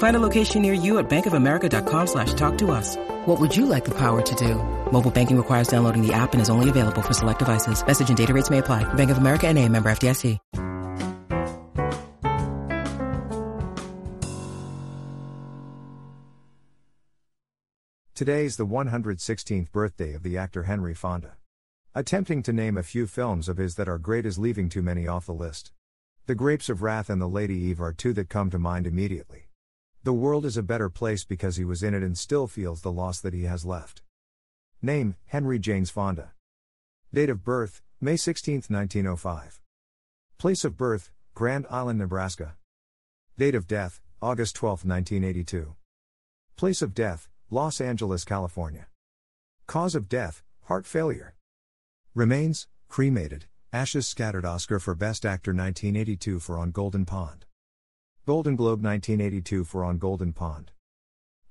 Find a location near you at bankofamerica.com slash talk to us. What would you like the power to do? Mobile banking requires downloading the app and is only available for select devices. Message and data rates may apply. Bank of America and a member FDIC. Today is the 116th birthday of the actor Henry Fonda. Attempting to name a few films of his that are great is leaving too many off the list. The Grapes of Wrath and The Lady Eve are two that come to mind immediately. The world is a better place because he was in it and still feels the loss that he has left. Name Henry James Fonda. Date of birth May 16, 1905. Place of birth Grand Island, Nebraska. Date of death August 12, 1982. Place of death Los Angeles, California. Cause of death heart failure. Remains cremated, ashes scattered. Oscar for Best Actor 1982 for On Golden Pond. Golden Globe 1982 for On Golden Pond.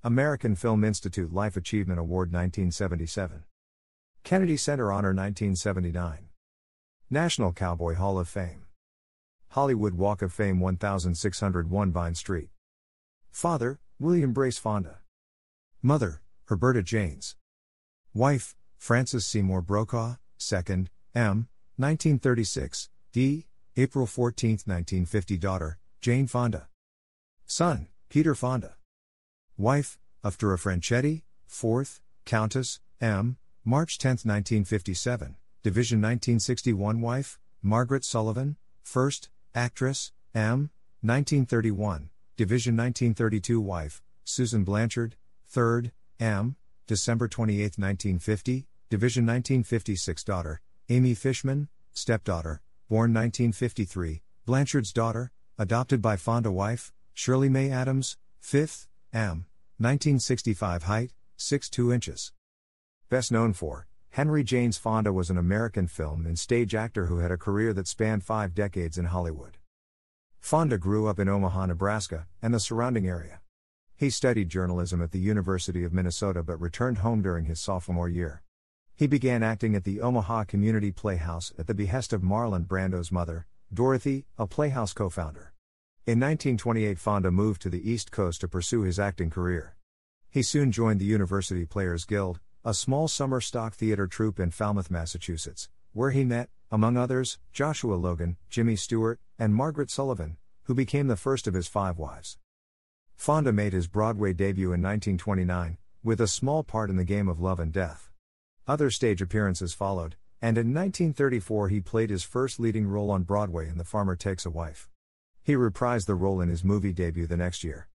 American Film Institute Life Achievement Award 1977. Kennedy Center Honor 1979. National Cowboy Hall of Fame. Hollywood Walk of Fame 1601 Vine Street. Father, William Brace Fonda. Mother, Herberta Jaynes. Wife, Frances Seymour Brokaw, 2nd, M., 1936, D., April 14, 1950. Daughter, Jane Fonda. Son, Peter Fonda. Wife, Afdera Franchetti, 4th, Countess, M., March 10, 1957, Division 1961. Wife, Margaret Sullavan, 1st, actress, M., 1931, Division 1932. Wife, Susan Blanchard, 3rd, M., December 28, 1950, Division 1956. Daughter, Amy Fishman, stepdaughter, born 1953, Blanchard's daughter, adopted by Fonda wife, Shirley Mae Adams, 5th, M., 1965 height, 6 2 inches. Best known for, Henry James Fonda was an American film and stage actor who had a career that spanned five decades in Hollywood. Fonda grew up in Omaha, Nebraska, and the surrounding area. He studied journalism at the University of Minnesota but returned home during his sophomore year. He began acting at the Omaha Community Playhouse at the behest of Marlon Brando's mother, Dorothy, a Playhouse co founder. In 1928, Fonda moved to the East Coast to pursue his acting career. He soon joined the University Players Guild, a small summer stock theater troupe in Falmouth, Massachusetts, where he met, among others, Joshua Logan, Jimmy Stewart, and Margaret Sullavan, who became the first of his five wives. Fonda made his Broadway debut in 1929, with a small part in The Game of Love and Death. Other stage appearances followed, and in 1934 he played his first leading role on Broadway in The Farmer Takes a Wife. He reprised the role in his movie debut the next year.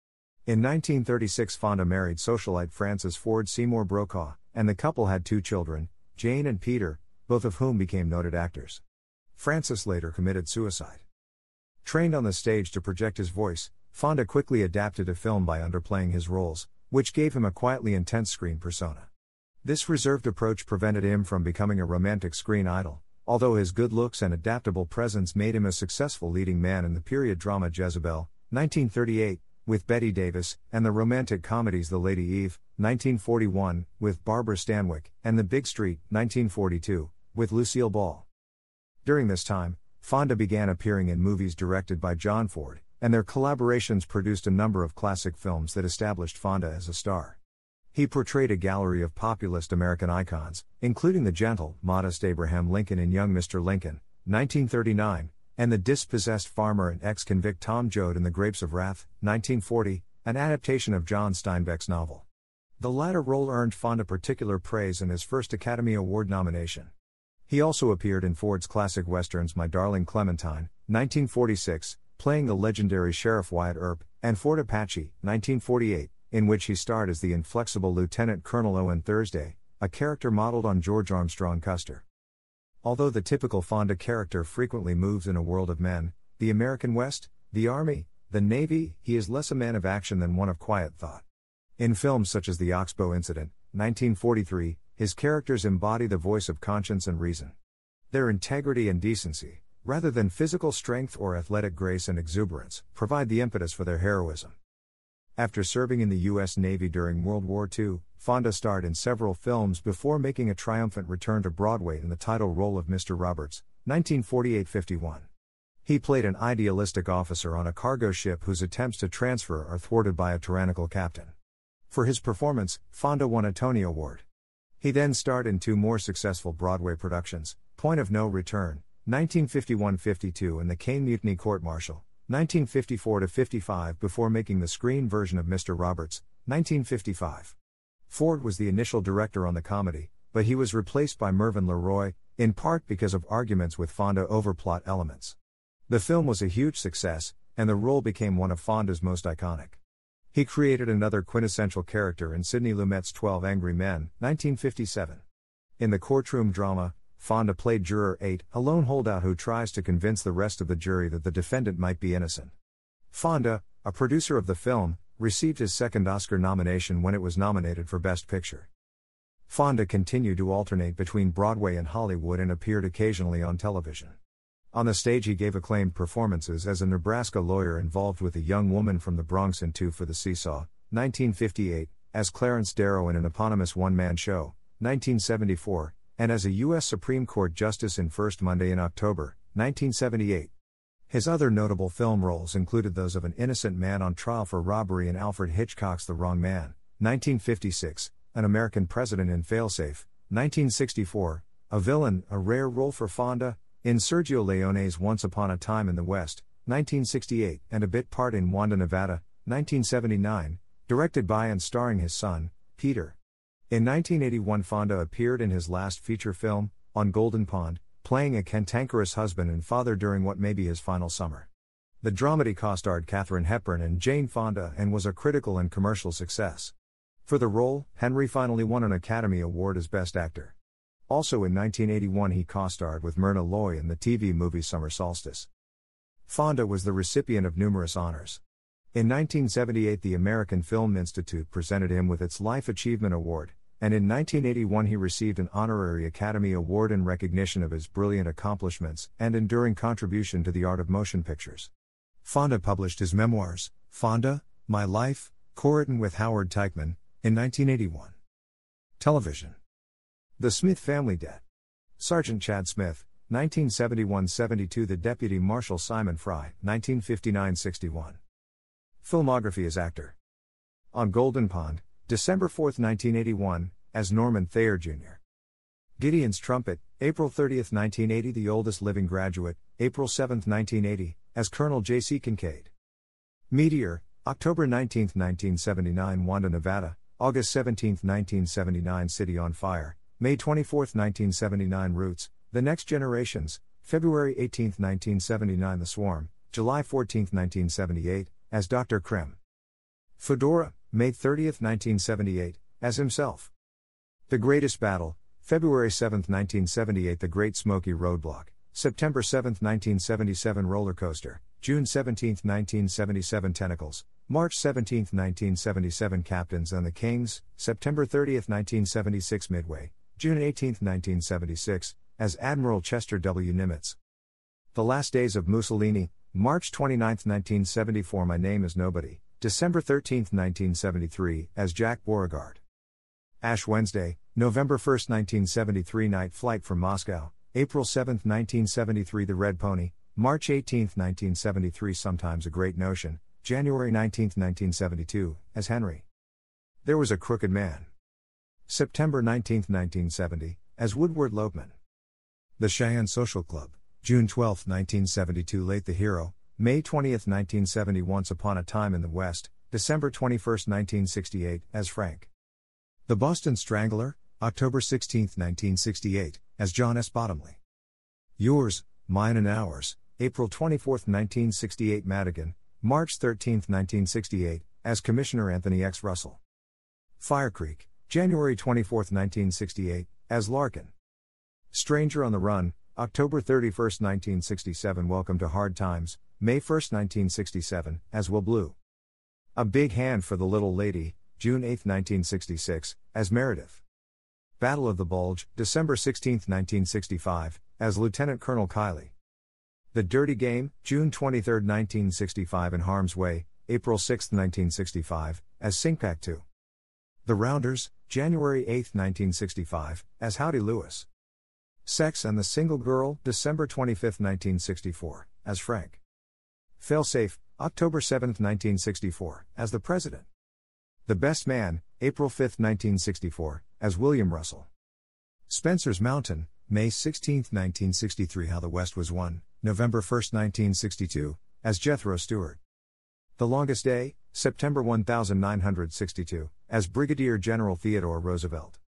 In 1936, Fonda married socialite Frances Ford Seymour Brokaw, and the couple had two children, Jane and Peter, both of whom became noted actors. Frances later committed suicide. Trained on the stage to project his voice, Fonda quickly adapted to film by underplaying his roles, which gave him a quietly intense screen persona. This reserved approach prevented him from becoming a romantic screen idol, although his good looks and adaptable presence made him a successful leading man in the period drama Jezebel, 1938, with Bette Davis, and the romantic comedies The Lady Eve, 1941, with Barbara Stanwyck, and The Big Street, 1942, with Lucille Ball. During this time, Fonda began appearing in movies directed by John Ford, and their collaborations produced a number of classic films that established Fonda as a star. He portrayed a gallery of populist American icons, including the gentle, modest Abraham Lincoln in Young Mr. Lincoln, 1939, and the dispossessed farmer and ex convict Tom Joad in The Grapes of Wrath, 1940, an adaptation of John Steinbeck's novel. The latter role earned Fonda particular praise and his first Academy Award nomination. He also appeared in Ford's classic westerns My Darling Clementine, 1946, playing the legendary Sheriff Wyatt Earp, and Fort Apache, 1948, in which he starred as the inflexible Lieutenant Colonel Owen Thursday, a character modeled on George Armstrong Custer. Although the typical Fonda character frequently moves in a world of men, the American West, the Army, the Navy, he is less a man of action than one of quiet thought. In films such as The Oxbow Incident, 1943, his characters embody the voice of conscience and reason. Their integrity and decency, rather than physical strength or athletic grace and exuberance, provide the impetus for their heroism. After serving in the U.S. Navy during World War II, Fonda starred in several films before making a triumphant return to Broadway in the title role of Mr. Roberts, 1948 51. He played an idealistic officer on a cargo ship whose attempts to transfer are thwarted by a tyrannical captain. For his performance, Fonda won a Tony Award. He then starred in two more successful Broadway productions Point of No Return, 1951 52, and The Caine Mutiny Court Martial, 1954 55 before making the screen version of Mr. Roberts, 1955. Ford was the initial director on the comedy, but he was replaced by Mervyn LeRoy, in part because of arguments with Fonda over plot elements. The film was a huge success, and the role became one of Fonda's most iconic. He created another quintessential character in Sidney Lumet's 12 Angry Men, 1957. In the courtroom drama, Fonda played Juror 8, a lone holdout who tries to convince the rest of the jury that the defendant might be innocent. Fonda, a producer of the film, received his second Oscar nomination when it was nominated for Best Picture. Fonda continued to alternate between Broadway and Hollywood and appeared occasionally on television. On the stage, he gave acclaimed performances as a Nebraska lawyer involved with a young woman from the Bronx in Two for the Seesaw, 1958, as Clarence Darrow in an eponymous one man show, 1974, and as a U.S. Supreme Court Justice in First Monday in October, 1978. His other notable film roles included those of an innocent man on trial for robbery in Alfred Hitchcock's The Wrong Man, 1956, An American President in Failsafe, 1964, a villain, a rare role for Fonda, in Sergio Leone's Once Upon a Time in the West, 1968, and a bit part in Wanda, Nevada, 1979, directed by and starring his son, Peter. In 1981, Fonda appeared in his last feature film, On Golden Pond, playing a cantankerous husband and father during what may be his final summer. The dramedy co-starred Katharine Hepburn and Jane Fonda and was a critical and commercial success. For the role, Henry finally won an Academy Award as Best Actor. Also in 1981 he co-starred with Myrna Loy in the TV movie Summer Solstice. Fonda was the recipient of numerous honors. In 1978, the American Film Institute presented him with its Life Achievement Award, and in 1981 he received an honorary Academy Award in recognition of his brilliant accomplishments and enduring contribution to the art of motion pictures. Fonda published his memoirs, Fonda, My Life, co-written with Howard Teichmann, in 1981. Television. The Smith Family Debt. Sergeant Chad Smith, 1971 72. The Deputy Marshal Simon Fry, 1959 61. Filmography as actor. On Golden Pond, December 4, 1981, as Norman Thayer Jr. Gideon's Trumpet, April 30, 1980, the oldest living graduate, April 7, 1980, as Colonel J.C. Kincaid. Meteor, October 19, 1979, Wanda, Nevada, August 17, 1979, City on Fire, May 24, 1979, Roots, The Next Generations, February 18, 1979, The Swarm, July 14, 1978, as Dr. Krim. Fedora, May 30, 1978, as himself. The Greatest Battle, February 7, 1978, The Great Smoky Roadblock, September 7, 1977, Roller Coaster, June 17, 1977, Tentacles, March 17, 1977, Captains and the Kings, September 30, 1976, Midway, June 18, 1976, as Admiral Chester W. Nimitz. The Last Days of Mussolini, March 29, 1974 My Name is Nobody, December 13, 1973, as Jack Beauregard. Ash Wednesday, November 1, 1973 Night Flight from Moscow, April 7, 1973 The Red Pony, March 18, 1973 Sometimes a Great Notion, January 19, 1972, as Henry. There was a Crooked Man. September 19, 1970, as Woodward Lopeman. The Cheyenne Social Club, June 12, 1972 Late the Hero, May 20, 1970 Once Upon a Time in the West, December 21, 1968, as Frank. The Boston Strangler, October 16, 1968, as John S. Bottomley. Yours, Mine and Ours, April 24, 1968 Madigan, March 13, 1968, as Commissioner Anthony X. Russell. Fire Creek, January 24, 1968, as Larkin. Stranger on the Run, October 31, 1967 Welcome to Hard Times, May 1, 1967, as Will Blue. A Big Hand for the Little Lady, June 8, 1966, as Meredith. Battle of the Bulge, December 16, 1965, as Lieutenant Colonel Kiley. The Dirty Game, June 23, 1965 in Harm's Way, April 6, 1965, as CINCPAC 2. The Rounders, January 8, 1965, as Howdy Lewis. Sex and the Single Girl, December 25, 1964, as Frank. Failsafe, October 7, 1964, as the President. The Best Man, April 5, 1964, as William Russell. Spencer's Mountain, May 16, 1963 How the West Was Won, November 1, 1962, as Jethro Stuart. The Longest Day, September 1962, as Brigadier General Theodore Roosevelt.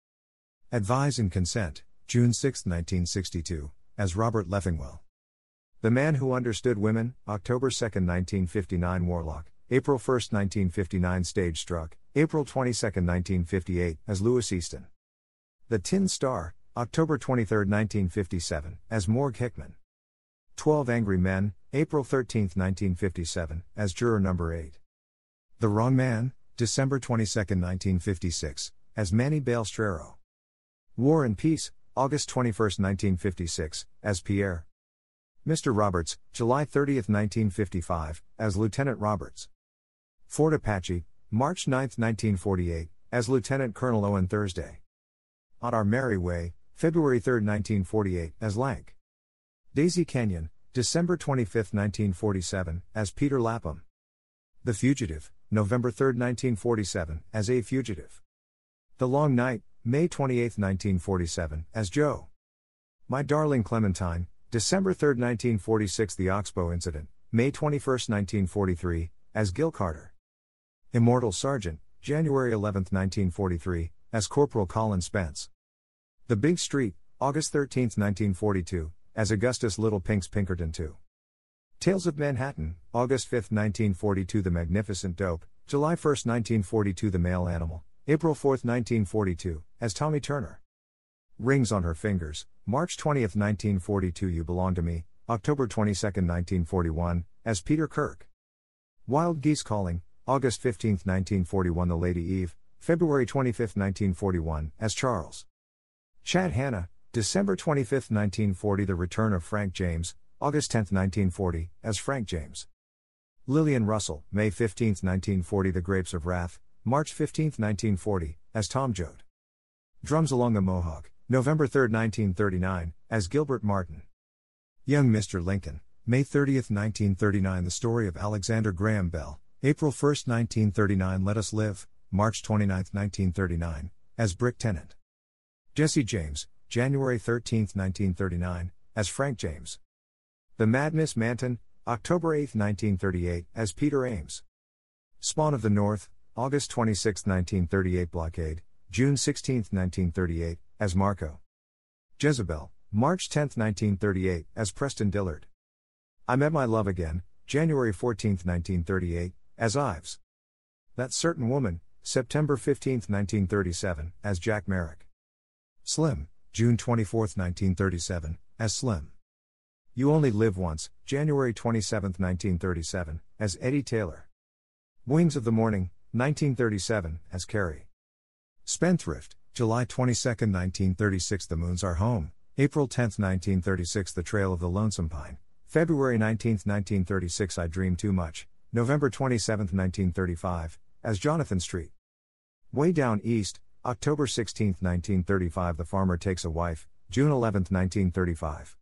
Advise and Consent, June 6, 1962, as Robert Leffingwell. The Man Who Understood Women, October 2, 1959 Warlock, April 1, 1959 Stage Struck, April 22, 1958 as Lewis Easton. The Tin Star, October 23, 1957, as Morg Hickman. 12 Angry Men, April 13, 1957, as Juror Number 8. The Wrong Man, December 22, 1956, as Manny Balestrero. War and Peace, August 21, 1956, as Pierre. Mr. Roberts, July 30, 1955, as Lieutenant Roberts. Fort Apache, March 9, 1948, as Lieutenant Colonel Owen Thursday. On Our Merry Way, February 3, 1948, as Lank. Daisy Kenyon, December 25, 1947, as Peter Lapham. The Fugitive, November 3, 1947, as A Fugitive. The Long Night, May 28, 1947, as Joe. My Darling Clementine, December 3, 1946, The Oxbow Incident, May 21, 1943, as Gil Carter. Immortal Sergeant, January 11, 1943, as Corporal Colin Spence. The Big Street, August 13, 1942, as Augustus Little Pinks Pinkerton II. Tales of Manhattan, August 5, 1942 The Magnificent Dope, July 1, 1942 The Male Animal, April 4, 1942, as Tommy Turner. Rings on Her Fingers, March 20, 1942 You Belong to Me, October 22, 1941, as Peter Kirk. Wild Geese Calling, August 15, 1941 The Lady Eve, February 25, 1941, as Charles. Chad Hanna, December 25, 1940 The Return of Frank James, August 10, 1940, as Frank James. Lillian Russell, May 15, 1940 The Grapes of Wrath, March 15, 1940, as Tom Joad. Drums Along the Mohawk, November 3, 1939, as Gilbert Martin. Young Mr. Lincoln, May 30, 1939 The Story of Alexander Graham Bell, April 1, 1939 Let Us Live, March 29, 1939, as Brick Tennant. Jesse James, January 13, 1939, as Frank James. The Mad Miss Manton, October 8, 1938, as Peter Ames. Spawn of the North, August 26, 1938 Blockade, June 16, 1938, as Marco. Jezebel, March 10, 1938, as Preston Dillard. I Met My Love Again, January 14, 1938, as Ives. That Certain Woman, September 15, 1937, as Jack Merrick. Slim, June 24, 1937, as Slim. You Only Live Once, January 27, 1937, as Eddie Taylor. Wings of the Morning, 1937, as Kerry. Spendthrift, July 22, 1936 The Moon's Our Home, April 10, 1936 The Trail of the Lonesome Pine, February 19, 1936 I Dream Too Much, November 27, 1935, as Jonathan Street. Way Down East, October 16, 1935 The Farmer Takes a Wife, June 11, 1935.